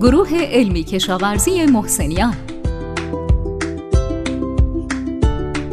گروه علمی کشاورزی محسنیان.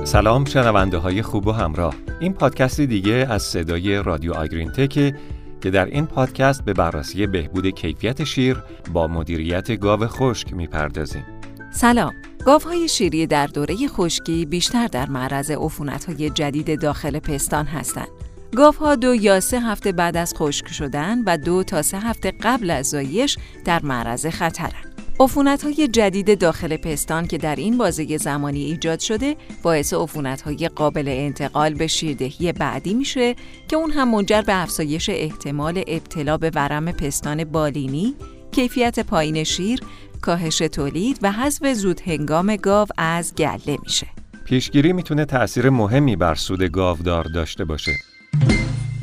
سلام شنونده های خوب و همراه. این پادکستی دیگه از صدای رادیو آگرین تکه که در این پادکست به بررسی بهبود کیفیت شیر با مدیریت گاو خشک می‌پردازیم. سلام. گاوهای شیری در دوره خشکی بیشتر در معرض عفونت‌های جدید داخل پستان هستند. گاوها دو یا سه هفته بعد از خشک شدن و دو تا سه هفته قبل از زایش در معرض خطرند. عفونت های جدید داخل پستان که در این بازه زمانی ایجاد شده باعث عفونت های قابل انتقال به شیردهی بعدی میشه که اون هم منجر به افزایش احتمال ابتلا به ورم پستان بالینی، کیفیت پایین شیر، کاهش تولید و حذف زود هنگام گاو از گله میشه. پیشگیری می‌تونه تأثیر مهمی بر سود گاودار داشته باشه.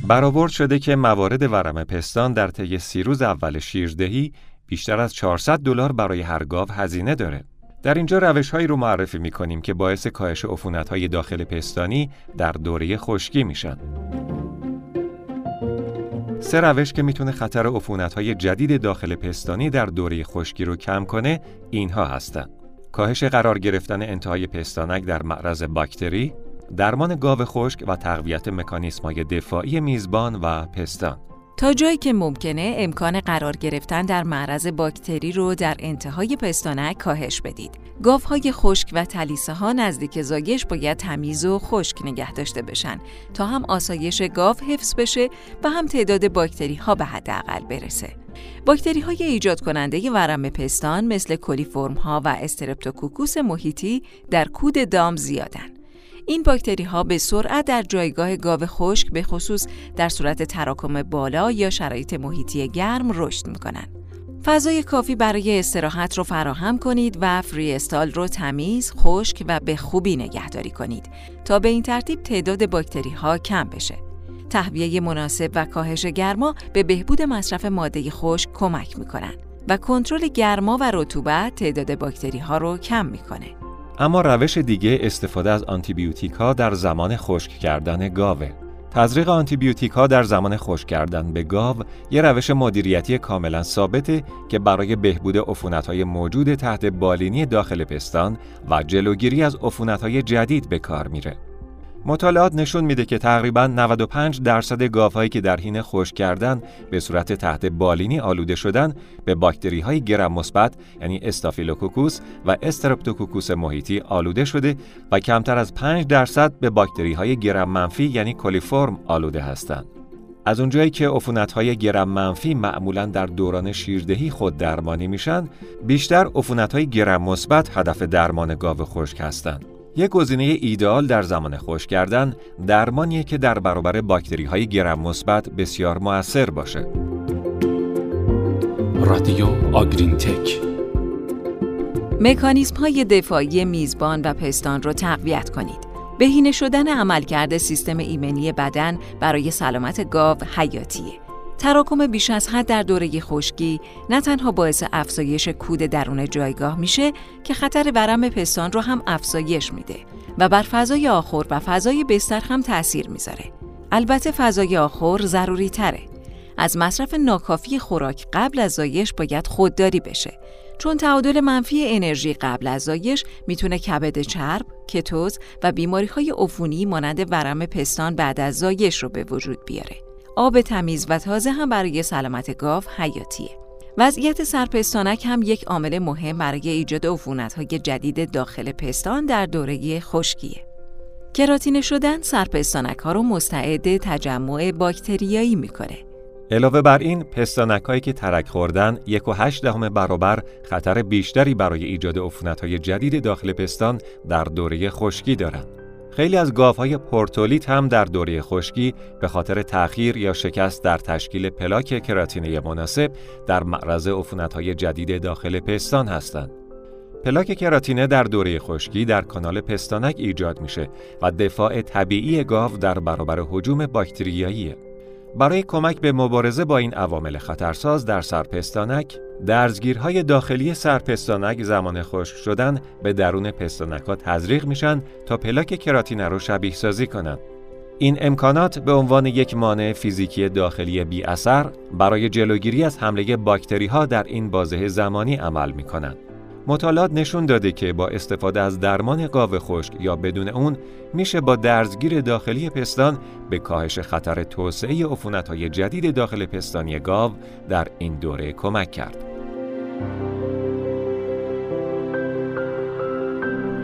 برآورد شده که موارد ورم پستان در طی سی روز اول شیردهی بیشتر از 400 دلار برای هر گاو هزینه داره. در اینجا روش هایی رو معرفی می کنیم که باعث کاهش عفونت های داخل پستانی در دوره خشکی میشن. سه روش که می‌تونه خطر عفونت های جدید داخل پستانی در دوره خشکی رو کم کنه اینها هستند. کاهش قرار گرفتن انتهای پستانک در معرض باکتری، درمان گاو خشک و تقویت مکانیسم های دفاعی میزبان و پستان. تا جایی که ممکنه امکان قرار گرفتن در معرض باکتری رو در انتهای پستانک کاهش بدید. گاوهای خشک و تلیسه ها نزدیک زایش باید تمیز و خشک نگه داشته بشن تا هم آسایش گاو حفظ بشه و هم تعداد باکتری ها به حداقل برسه. باکتری های ایجاد کننده ورم پستان مثل کلیفرم ها و استرپتوکوکوس محیطی در کود دام زیادن. این باکتری ها به سرعت در جایگاه گاو خشک به خصوص در صورت تراکم بالا یا شرایط محیطی گرم رشد می‌کنن. فضای کافی برای استراحت رو فراهم کنید و فری استال رو تمیز، خشک و به خوبی نگهداری کنید تا به این ترتیب تعداد باکتری ها کم بشه. تهویه مناسب و کاهش گرما به بهبود مصرف ماده خشک کمک می‌کنن و کنترل گرما و رطوبت تعداد باکتری ها رو کم می‌کنه. اما روش دیگه استفاده از آنتیبیوتیک ها در زمان خشک کردن گاوه. تزریق آنتیبیوتیک ها در زمان خشک کردن به گاو یه روش مدیریتی کاملا ثابته که برای بهبود عفونت های موجود تحت بالینی داخل پستان و جلوگیری از عفونت های جدید به کار میره. مطالعات نشون میده که تقریبا 95 درصد گاوهایی که در حین خشک کردن به صورت تحت بالینی آلوده شدن به باکتری های گرم مثبت یعنی استافیلوکوکوس و استرپتوکوکوس محیطی آلوده شده و کمتر از 5 درصد به باکتری های گرم منفی یعنی کلیفرم آلوده هستند. از اونجایی که عفونت های گرم منفی معمولا در دوران شیردهی خود درمانی میشن، بیشتر عفونت های گرم مثبت هدف درمان گاو خشک هستند. یک گزینه ایدئال در زمان خشک کردن درمانیه که در برابر باکتری های گرم مثبت بسیار موثر باشه. رادیو آگرین تک مکانیزم های دفاعی میزبان و پستان را تقویت کنید. بهینه شدن عملکرد سیستم ایمنی بدن برای سلامت گاو حیاتیه. تراکم بیش از حد در دوره خشکی نه تنها باعث افزایش کود درون جایگاه میشه که خطر ورم پستان رو هم افزایش میده و بر فضای آخر و فضای بستر هم تاثیر می‌ذاره. البته فضای آخر ضروری تره. از مصرف ناکافی خوراک قبل از زایش باید خودداری بشه چون تعادل منفی انرژی قبل از زایش می‌تونه کبد چرب، کتوز و بیماری های عفونی مانند ورم پستان بعد از زایش رو به وجود بیاره. آب تمیز و تازه هم برای سلامت گاو حیاتیه. وضعیت سرپستانک هم یک عامل مهم برای ایجاد های جدید داخل پستان در دوره خشکیه. کراتینه شدن سرپستانک ها رو مستعد تجمع باکتریایی می‌کنه. علاوه بر این پستانک هایی که ترک خوردن یک و هشت دهم برابر خطر بیشتری برای ایجاد های جدید داخل پستان در دوره خشکی دارند. خیلی از گاوهای پورتولیت هم در دوره خشکی به خاطر تأخیر یا شکست در تشکیل پلاک کراتینه مناسب در معرض عفونت‌های جدید داخل پستان هستند. پلاک کراتینه در دوره خشکی در کانال پستانک ایجاد میشه و دفاع طبیعی گاو در برابر هجوم باکتریاییه. برای کمک به مبارزه با این عوامل خطرساز در سرپستانک، درزگیرهای داخلی سرپستانک زمان خشک شدن به درون پستانک ها تزریق میشن تا پلاک کراتینه رو شبیه سازی کنند. این امکانات به عنوان یک مانع فیزیکی داخلی بی اثر برای جلوگیری از حمله باکتری ها در این بازه زمانی عمل می کنند. مطالعات نشون داده که با استفاده از درمان قاو خشک یا بدون اون میشه با درزگیر داخلی پستان به کاهش خطر توسعه های جدید داخل پستانی گاو در این دوره کمک کرد.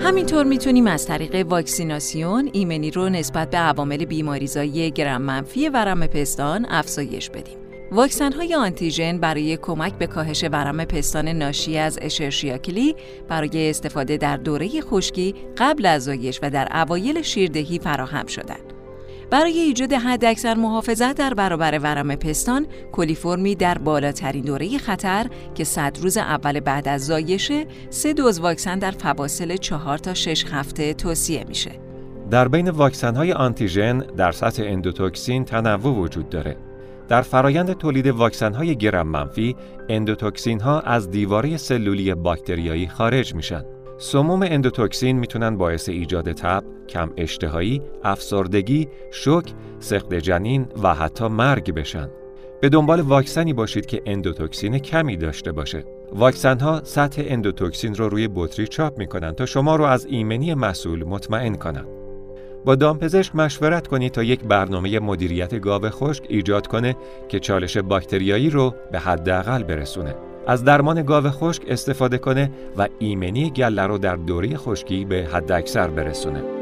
همینطور می‌تونیم از طریق واکسیناسیون ایمنی رو نسبت به عوامل بیماریزایی گرم منفی ورم پستان افزایش بدیم. واکسن های آنتیژن برای کمک به کاهش ورم پستان ناشی از اشرشیاکلی برای استفاده در دوره خشکی قبل از زایش و در اوایل شیردهی فراهم شدند. برای ایجاد حداکثر محافظت در برابر ورم پستان، کلیفرمی در بالاترین دوره خطر که صد روز اول بعد از زایشه، سه دوز واکسن در فواصل چهار تا شش هفته توصیه میشه. در بین واکسن های آنتیژن در سطح اندوتوکسین تنوع وجود داره. در فرایند تولید واکسن های گرم منفی، اندوتوکسین ها از دیواره سلولی باکتریایی خارج میشن. سموم اندوتوکسین می‌تونن باعث ایجاد تب، کم اشتهایی، افسردگی، شوک، سقط جنین و حتی مرگ بشن. به دنبال واکسنی باشید که اندوتوکسین کمی داشته باشه. واکسن ها سطح اندوتوکسین رو روی بطری چاپ می‌کنن تا شما رو از ایمنی محصول مطمئن کنند. با دامپزشک مشورت کنید تا یک برنامه مدیریت گاو خشک ایجاد کنه که چالش باکتریایی رو به حداقل برسونه. از درمان گاو خشک استفاده کنه و ایمنی گله رو در دوره خشکی به حداکثر برسونه.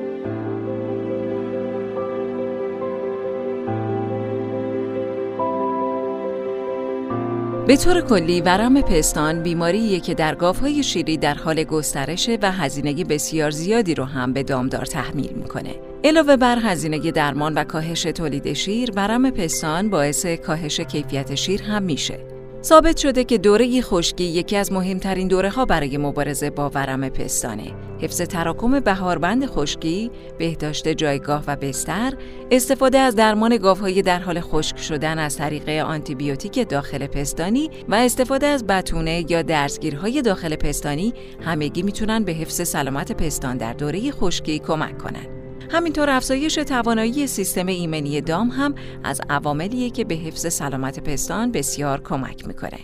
به طور کلی ورم پستان بیماریه که در گاوهای شیری در حال گسترشه و هزینه بسیار زیادی رو هم به دامدار تحمیل می‌کنه. علاوه بر هزینه درمان و کاهش تولید شیر، ورم پستان باعث کاهش کیفیت شیر هم میشه. ثابت شده که دوره خشکی یکی از مهمترین دوره ها برای مبارزه با ورم پستانه. حفظ تراکم بهاربند خشکی، بهداشت جایگاه و بستر، استفاده از درمان گاوهای در حال خشک شدن از طریق آنتیبیوتیک داخل پستانی و استفاده از بتونه یا درزگیرهای داخل پستانی همگی می‌تونن به حفظ سلامت پستان در دوره خشکی کمک کنند. همینطور افزایش توانایی سیستم ایمنی دام هم از عواملیه که به حفظ سلامت پستان بسیار کمک می‌کنه.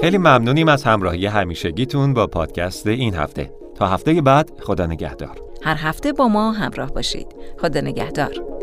خیلی ممنونیم از همراهی همیشگیتون با پادکست این هفته. تا هفته بعد خدا نگهدار. هر هفته با ما همراه باشید. خدا نگهدار.